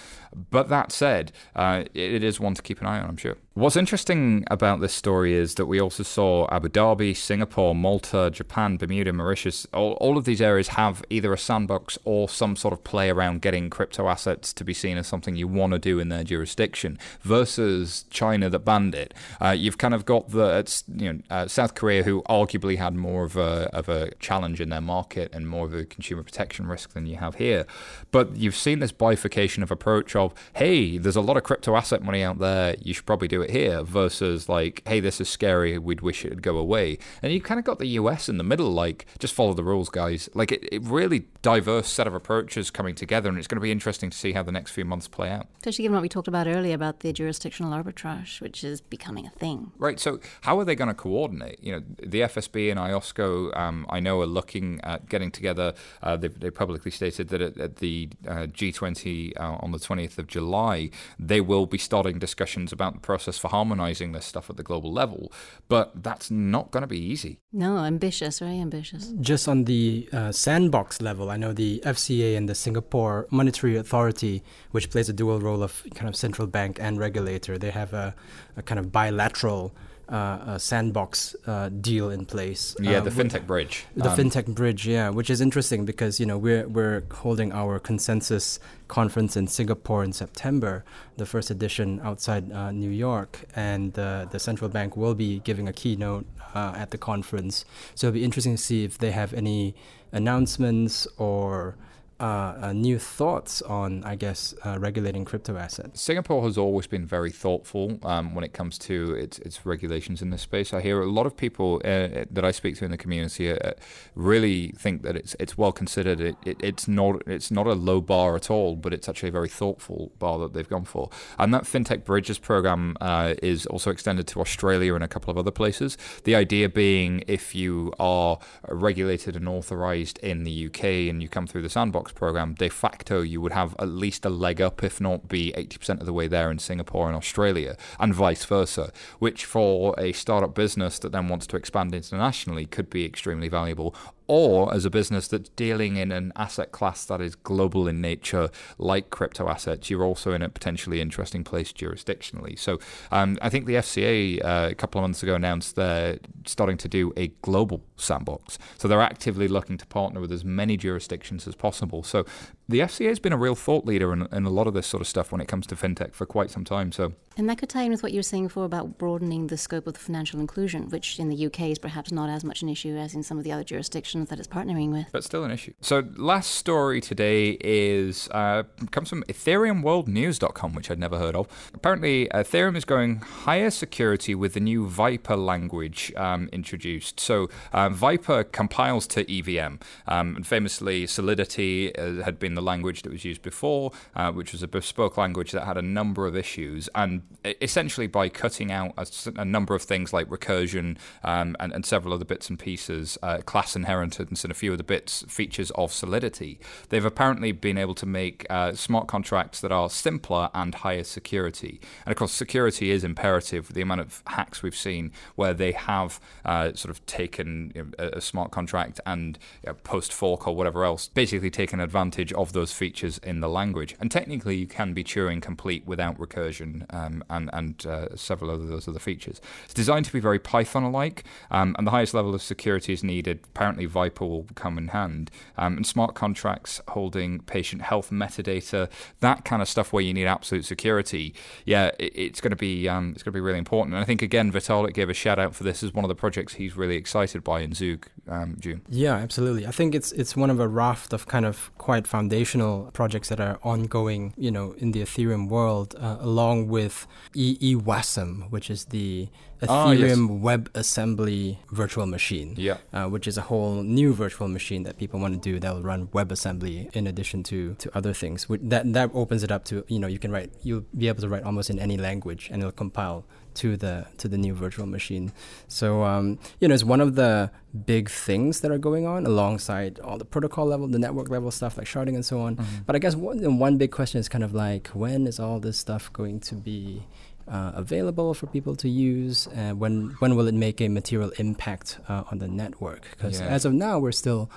But that said, uh, it is one to keep an eye on, I'm sure. What's interesting about this story is that we also saw Abu Dhabi, Singapore, Malta, Japan, Bermuda, Mauritius. All, all of these areas have either a sandbox or some sort of play around getting crypto assets to be seen as something you want to do in their jurisdiction versus China that banned it. Uh, you've kind of got the you know uh, South Korea who arguably had more of a of a challenge in their market and more of a consumer protection risk than you have here. But you've seen this bifurcation of approach of hey, there's a lot of crypto asset money out there. You should probably do it here versus like hey, this is scary. We'd wish it'd go away. And you kind of got the US in the middle, like just follow the rules, guys. Like it, it really diverse set of approaches coming together, and it's going to be interesting to see how the next few months play out. Especially given what we talked about earlier about the jurisdictional arbitrage, which is becoming a thing. Right. So, how are they going to coordinate? You know, the FSB and IOSCO, um, I know, are looking at getting together. Uh, they, they, publicly stated that at, at the uh, G20 uh, on the 20th of July, they will be starting discussions about the process for harmonizing this stuff at the global level. But that's not going to be easy. No, ambitious, very ambitious. Just on the uh, sandbox level, I know the FCA and the Singapore Monetary Authority, which plays a dual role of kind of central bank and regulator, they have a, a kind of bilateral uh, sandbox uh, deal in place. Yeah, uh, the fintech bridge. The um, fintech bridge, yeah, which is interesting because you know we're we're holding our consensus conference in Singapore in September, the first edition outside uh, New York, and the central bank will be giving a keynote uh, at the conference. So it'll be interesting to see if they have any announcements or uh, uh, new thoughts on, I guess, uh, regulating crypto assets? Singapore has always been very thoughtful um, when it comes to its, its regulations in this space. I hear a lot of people uh, that I speak to in the community uh, really think that it's it's well considered. It, it, it's not it's not a low bar at all, but it's actually a very thoughtful bar that they've gone for. And that fintech bridges program uh, is also extended to Australia and a couple of other places. The idea being, if you are regulated and authorized in the UK and you come through the sandbox program, de facto, you would have at least a leg up, if not be 80% of the way there in Singapore and Australia, and vice versa, which for a startup business that then wants to expand internationally could be extremely valuable or as a business that's dealing in an asset class that is global in nature, like crypto assets, you're also in a potentially interesting place jurisdictionally. So um, I think the FCA uh, a couple of months ago announced they're starting to do a global sandbox. So they're actively looking to partner with as many jurisdictions as possible. So the FCA has been a real thought leader in, in, a lot of this sort of stuff when it comes to fintech for quite some time. So, and that could tie in with what you were saying before about broadening the scope of the financial inclusion, which in the UK is perhaps not as much an issue as in some of the other jurisdictions that it's partnering with. But still an issue. So, last story today is uh, comes from EthereumWorldNews.com, which I'd never heard of. Apparently, Ethereum is going higher security with the new Vyper language um, introduced. So, uh, Vyper compiles to EVM, um, and famously, Solidity uh, had been the language that was used before, uh, which was a bespoke language that had a number of issues. And essentially, by cutting out a, a number of things like recursion um, and, and, several other bits and pieces, uh, class inheritance, and a few of the bits features of Solidity, they've apparently been able to make uh, smart contracts that are simpler and higher security. And of course, security is imperative. The amount of hacks we've seen where they have uh, sort of taken you know, a, a, smart contract and you know, post fork or whatever else, basically taken advantage of of those features in the language. And technically, you can be Turing complete without recursion um, and, and uh, several of those other features. It's designed to be very Python like, um, and the highest level of security is needed. Apparently, Vyper will come in hand. Um, and smart contracts holding patient health metadata, that kind of stuff where you need absolute security, yeah, it, it's going to be um, it's going to be really important. And I think again, Vitalik gave a shout out for this as one of the projects he's really excited by in Zug, um, June. Yeah, absolutely. I think it's it's one of a raft of kind of quite foundational foundational projects that are ongoing, you know, in the Ethereum world, uh, along with eWASM, which is the Ethereum yes. WebAssembly virtual machine. Yeah. Uh, which is a whole new virtual machine that people want to do that will run WebAssembly in addition to, to other things. That that opens it up to you know you can write you'll be able to write almost in any language and it'll compile to the to the new virtual machine. So um, you know, it's one of the big things that are going on alongside all the protocol level, the network level stuff like sharding and so on. Mm-hmm. But I guess one, one big question is kind of like when is all this stuff going to be uh, available for people to use? Uh, when when will it make a material impact uh, on the network? Because yeah. as of now, we're still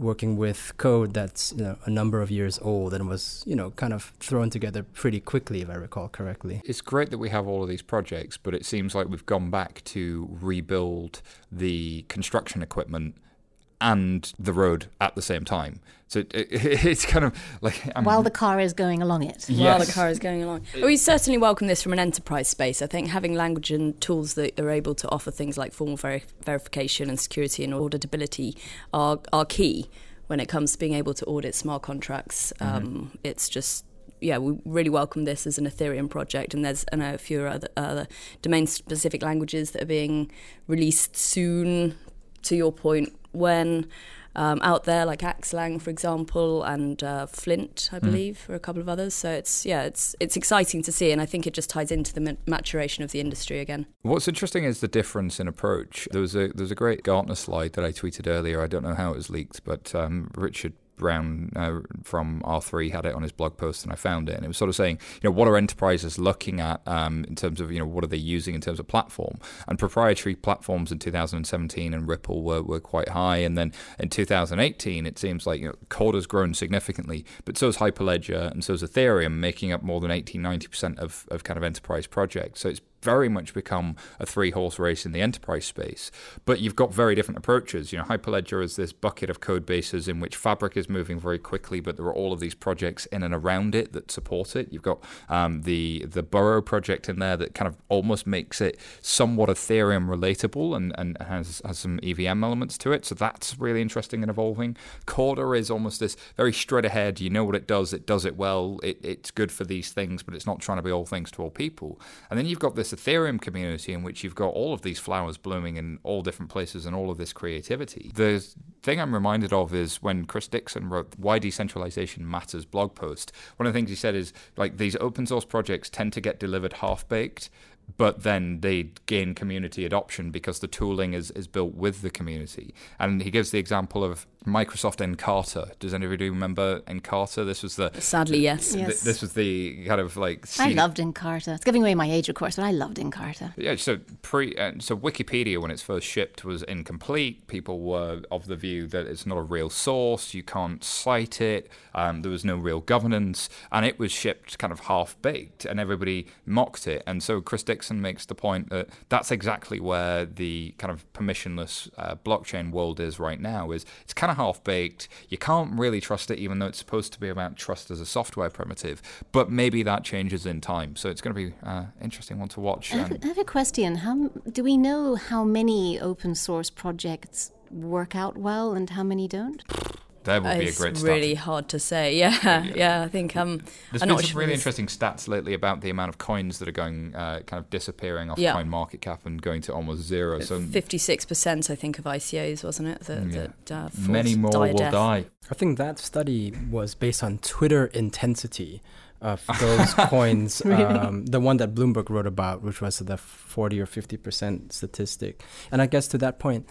working with code that's you know a number of years old and was you know kind of thrown together pretty quickly if I recall correctly. It's great that we have all of these projects, but it seems like we've gone back to rebuild the construction equipment and the road at the same time. So it, it, it's kind of like I'm, while the car is going along it. Yes. While the car is going along, we certainly welcome this from an enterprise space. I think having language and tools that are able to offer things like formal ver- verification and security and auditability are are key when it comes to being able to audit smart contracts. Mm-hmm. Um, it's just yeah, we really welcome this as an Ethereum project, and there's I know a few other, other domain-specific languages that are being released soon. To your point, when um, out there, like Axlang, for example, and uh, Flint, I hmm. believe, mm. or a couple of others. So it's yeah, it's it's exciting to see, and I think it just ties into the maturation of the industry again. What's interesting is the difference in approach. There was a there was a great Gartner slide that I tweeted earlier. I don't know how it was leaked, but um, Richard Brown uh, from R3 had it on his blog post, and I found it, and it was sort of saying, you know, what are enterprises looking at um, in terms of, you know, what are they using in terms of platform? And proprietary platforms in 2017 and Ripple were, were quite high, and then in 2018, it seems like you know, Corda has grown significantly, but so has Hyperledger and so is Ethereum, making up more than 80, 90 percent of of kind of enterprise projects. So it's very much become a three horse race in the enterprise space. But you've got very different approaches. You know, Hyperledger is this bucket of code bases in which Fabric is moving very quickly, but there are all of these projects in and around it that support it. You've got um, the the Burrow project in there that kind of almost makes it somewhat Ethereum relatable and, and has, has some EVM elements to it. So that's really interesting and evolving. Corda is almost this very straight ahead. You know what it does, it does it well, it, it's good for these things, but it's not trying to be all things to all people. And then you've got this this Ethereum community in which you've got all of these flowers blooming in all different places and all of this creativity. The thing I'm reminded of is when Chris Dixon wrote Why Decentralization Matters blog post. One of the things he said is like these open source projects tend to get delivered half baked but then they gain community adoption because the tooling is, is built with the community. And he gives the example of Microsoft Encarta. Does anybody remember Encarta? This was the sadly yes. Th- yes. This was the kind of like. I loved Encarta. It's giving away my age, of course, but I loved Encarta. Yeah. So pre, uh, so Wikipedia when it's first shipped was incomplete. People were of the view that it's not a real source. You can't cite it. Um, there was no real governance, and it was shipped kind of half baked, and everybody mocked it. And so Chris Dixon makes the point that that's exactly where the kind of permissionless uh, blockchain world is right now. Is it's kind of half baked. You can't really trust it, even though it's supposed to be about trust as a software primitive. But maybe that changes in time. So it's going to be an uh, interesting one to watch. I have, I have a question. How do we know how many open source projects work out well and how many don't? That would be a great It's really hard to say. Yeah, yeah. yeah I think um, there's been some really interesting stats lately about the amount of coins that are going uh, kind of disappearing off yeah. coin market cap and going to almost zero. So fifty-six percent, I think, of ICOs, wasn't it? That, yeah. that uh, many more will death. die. I think that study was based on Twitter intensity of those coins. really? um, the one that Bloomberg wrote about, which was the forty or fifty percent statistic, and I guess to that point,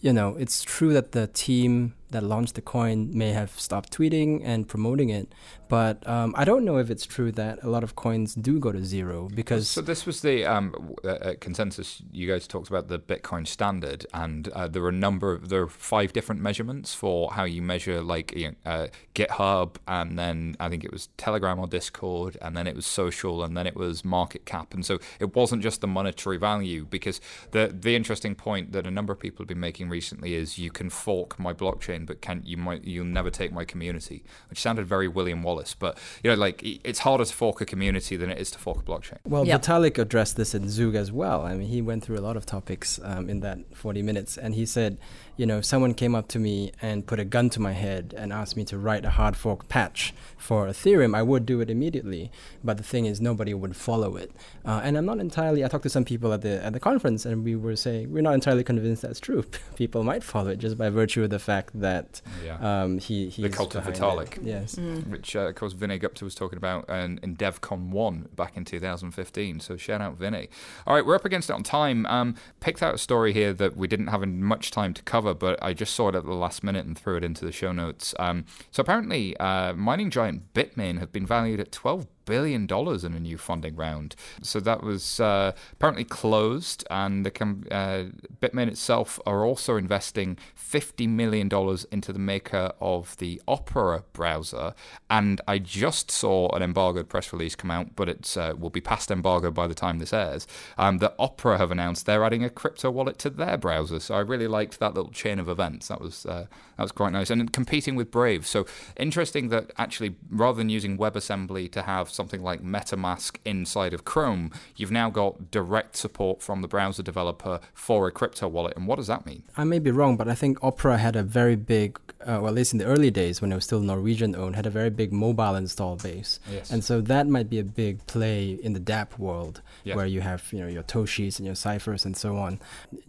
you know, it's true that the team that launched the coin may have stopped tweeting and promoting it. But um, I don't know if it's true that a lot of coins do go to zero because. So this was the um, uh, uh, consensus. You guys talked about the Bitcoin standard, and uh, there are a number. Of, there are five different measurements for how you measure, like you know, uh, GitHub, and then I think it was Telegram or Discord, and then it was social, and then it was market cap, and so it wasn't just the monetary value. Because the the interesting point that a number of people have been making recently is you can fork my blockchain blockchain, but can you might you'll never take my community, which sounded very William Wallace. But you know, like it's harder to fork a community than it is to fork a blockchain. Well, Yep. Vitalik addressed this in Zug as well. I mean, he went through a lot of topics um, in that 40 minutes, and he said, you know, if someone came up to me and put a gun to my head and asked me to write a hard fork patch for Ethereum, I would do it immediately. But the thing is, nobody would follow it. Uh, and I'm not entirely. I talked to some people at the at the conference, and we were saying we're not entirely convinced that's true. people might follow it just by virtue of the fact that Yeah. um, he he's The cult of behind it. Vitalik. Yes. which uh, of course Vinay Gupta was talking about in, in DevCon 1 back in 2015. So shout out Vinay. All right, we're up against it on time. Um, picked out a story here that we didn't have much time to cover, but I just saw it at the last minute and threw it into the show notes. Um, so apparently, uh, mining giant Bitmain have been valued at 12 billion dollars in a new funding round. So that was uh, apparently closed, and the com- uh, Bitmain itself are also investing fifty million dollars into the maker of the Opera browser. And I just saw an embargoed press release come out, but it uh, will be past embargo by the time this airs. Um, that Opera have announced they're adding a crypto wallet to their browser. So I really liked that little chain of events. That was uh, that was quite nice, and competing with Brave. So interesting that actually, rather than using WebAssembly to have something like MetaMask inside of Chrome, you've now got direct support from the browser developer for a crypto wallet. And what does that mean? I may be wrong, but I think Opera had a very big, uh, well, at least in the early days when it was still Norwegian owned, had a very big mobile install base. Yes. And so that might be a big play in the DApp world, Yeah. where you have you know your Toshis and your ciphers and so on,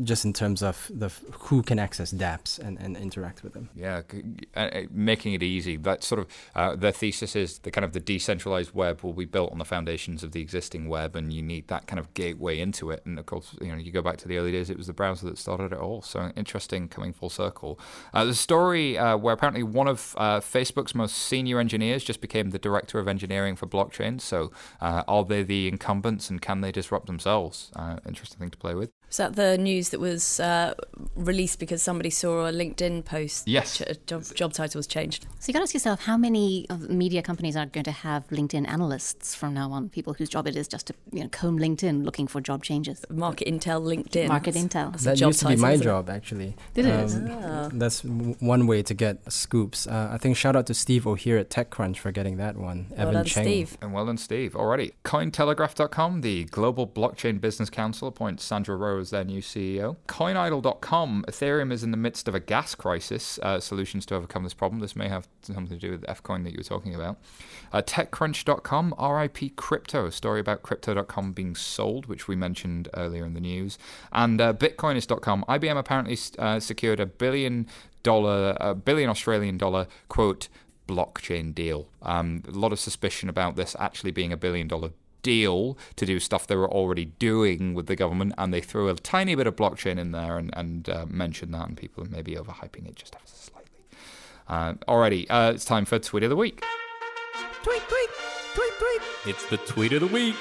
just in terms of the who can access DApps and, and interact with them. Yeah, uh, uh, making it easy. That sort of uh, their thesis is the kind of the decentralized web will be built on the foundations of the existing web, and you need that kind of gateway into it. And of course, you know, you go back to the early days; it was the browser that started it all. So interesting, coming full circle. Uh, a story uh, where apparently one of uh, Facebook's most senior engineers just became the director of engineering for blockchain. So uh, are they the incumbents, and can they disrupt themselves? Uh, interesting thing to play with. Was that the news that was uh, released because somebody saw a LinkedIn post? Yes. Ch- job, job title was changed. So you got to ask yourself how many of media companies are going to have LinkedIn analysts from now on, people whose job it is just to you know, comb LinkedIn looking for job changes. Market Intel, LinkedIn. Market Intel. that's a That job used to be my isn't it? job, actually. Did it? Um, That's one way to get scoops. Uh, I think shout out to Steve O'Hear at TechCrunch for getting that one. Well Evan done, Cheng. Steve. And well done, Steve. Alrighty. Cointelegraph.com, the global blockchain business council, appoints Sandra Ro as their new CEO. Coinidol.com, Ethereum is in the midst of a gas crisis. Uh, solutions to overcome this problem. This may have something to do with Fcoin that you were talking about. Uh, TechCrunch.com, RIP Crypto, a story about Crypto.com being sold, which we mentioned earlier in the news. And uh, Bitcoinist.com, IBM apparently uh, secured a billion dollar, a billion Australian dollar, quote, blockchain deal. Um, a lot of suspicion about this actually being a billion dollar deal to do stuff they were already doing with the government, and they threw a tiny bit of blockchain in there and, and uh, mentioned that, and people are maybe overhyping it just ever so slightly. Uh, alrighty, uh, it's time for Tweet of the Week. Tweet, tweet, tweet, tweet. It's the tweet of the week.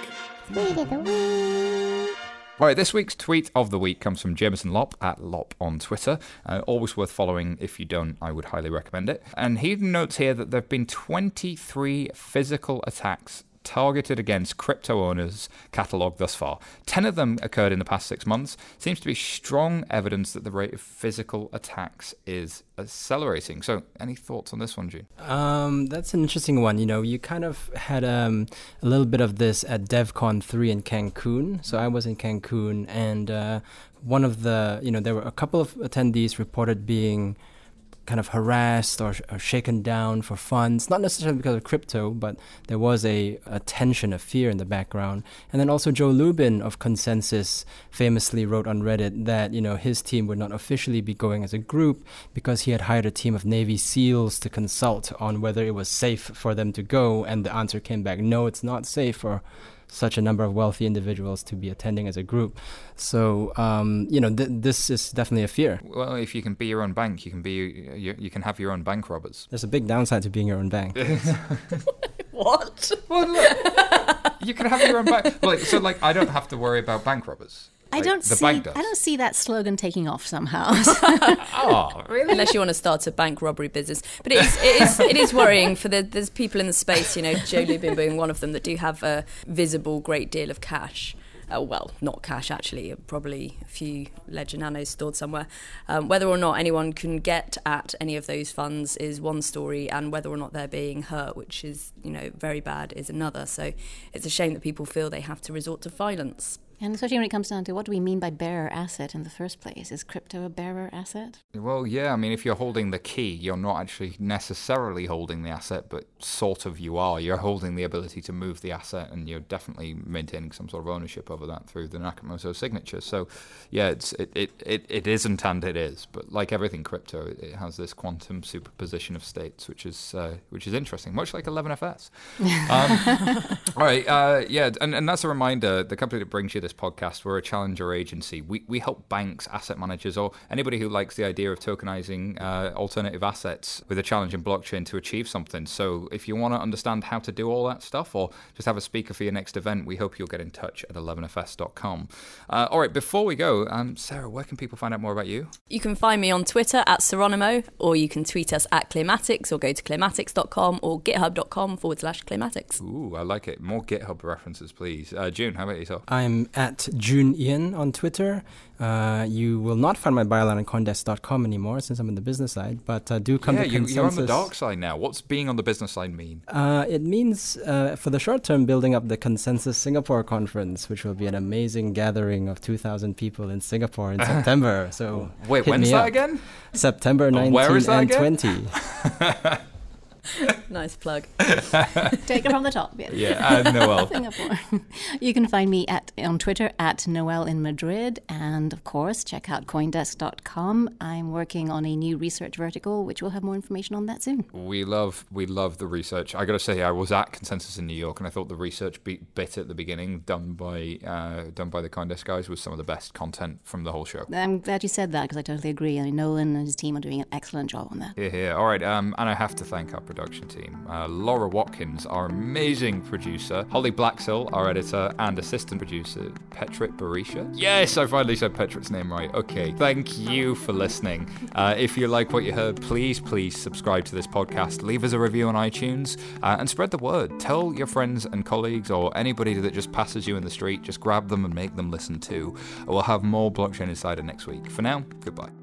All right, this week's tweet of the week comes from Jameson Lopp at Lopp on Twitter. Uh, always worth following. If you don't, I would highly recommend it. And he notes here that there have been 23 physical attacks targeted against crypto owners catalogued thus far. 10 of them occurred in the past six months. Seems to be strong evidence that the rate of physical attacks is accelerating. So, any thoughts on this one, Gene? Um, that's an interesting one. You know, you kind of had um, a little bit of this at DevCon 3 in Cancun. So I was in Cancun, and uh, one of the, you know, there were a couple of attendees reported being kind of harassed or, or shaken down for funds, not necessarily because of crypto, but there was a, a tension, a fear in the background. And then also Joe Lubin of ConsenSys famously wrote on Reddit that you know his team would not officially be going as a group because he had hired a team of Navy SEALs to consult on whether it was safe for them to go, and the answer came back, no, it's not safe for such a number of wealthy individuals to be attending as a group. So um, you know th- this is definitely a fear. Well, if you can be your own bank, you can be you, you can have your own bank robbers. There's a big downside to being your own bank. What? Well, look, you can have your own bank. Like, so, like, I don't have to worry about bank robbers. I don't the see. bank does. I don't see that slogan taking off somehow. Oh, really? Unless you want to start a bank robbery business, but it is it is, it is worrying for the there's people in the space. You know, Joe Lubin being one of them that do have a visible great deal of cash. uh, well, not cash actually, probably a few Ledger Nanos stored somewhere. Um, whether or not anyone can get at any of those funds is one story, and whether or not they're being hurt, which is you know very bad, is another. So it's a shame that people feel they have to resort to violence. And especially when it comes down to what do we mean by bearer asset in the first place? Is crypto a bearer asset? Well, yeah. I mean, if you're holding the key, you're not actually necessarily holding the asset, but sort of you are. You're holding the ability to move the asset, and you're definitely maintaining some sort of ownership over that through the Nakamoto signature. So, yeah, it's it, it, it, it isn't and it is. But like everything crypto, it, has this quantum superposition of states, which is uh, which is interesting, much like 11FS. Um, all right, uh, yeah, and, and that's a reminder. The company that brings you this podcast, we're a challenger agency. We we help banks, asset managers, or anybody who likes the idea of tokenizing uh, alternative assets with a challenge in blockchain to achieve something. So if you want to understand how to do all that stuff, or just have a speaker for your next event, we hope you'll get in touch at 11fs.com. Uh, all right, before we go, um, Sarah, where can people find out more about you? You can find me on Twitter at Seronimo, or you can tweet us at Clearmatics, or go to clearmatics.com or github.com forward slash clearmatics. Ooh, I like it. More GitHub references, please. Uh, Joon, how about yourself? I'm at Joon Ian on Twitter. Uh, you will not find my byline on Coindesk.com anymore since I'm in the business side, but uh, do come yeah, to consensus. you're on the dark side now. What's being on the business side mean? Uh, it means, uh, for the short term, building up the Consensus Singapore conference, which will be an amazing gathering of 2,000 people in Singapore in September. So Wait, when's that up. again? September 19 where is that and again? 20. Nice plug. Take it from the top. Yes. Yeah, uh, Noelle. Singapore. you can find me at on Twitter at Noelle in Madrid, and of course, check out CoinDesk.com. I'm working on a new research vertical, which we'll have more information on that soon. We love we love the research. I got to say, I was at Consensus in New York, and I thought the research bit, bit at the beginning, done by uh, done by the Coindesk guys, was some of the best content from the whole show. I'm glad you said that because I totally agree. I mean, Nolan and his team are doing an excellent job on that. Here, here. All right, um, and I have to thank our production team. Uh, Laura Watkins, our amazing producer. Holly Blaxill, our editor and assistant producer. Petrit Barisha. Yes, I finally said Petrit's name right. Okay, thank you for listening. Uh, if you like what you heard, please, please subscribe to this podcast. Leave us a review on iTunes uh, and spread the word. Tell your friends and colleagues or anybody that just passes you in the street, just grab them and make them listen too. We'll have more Blockchain Insider next week. For now, goodbye.